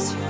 miss you.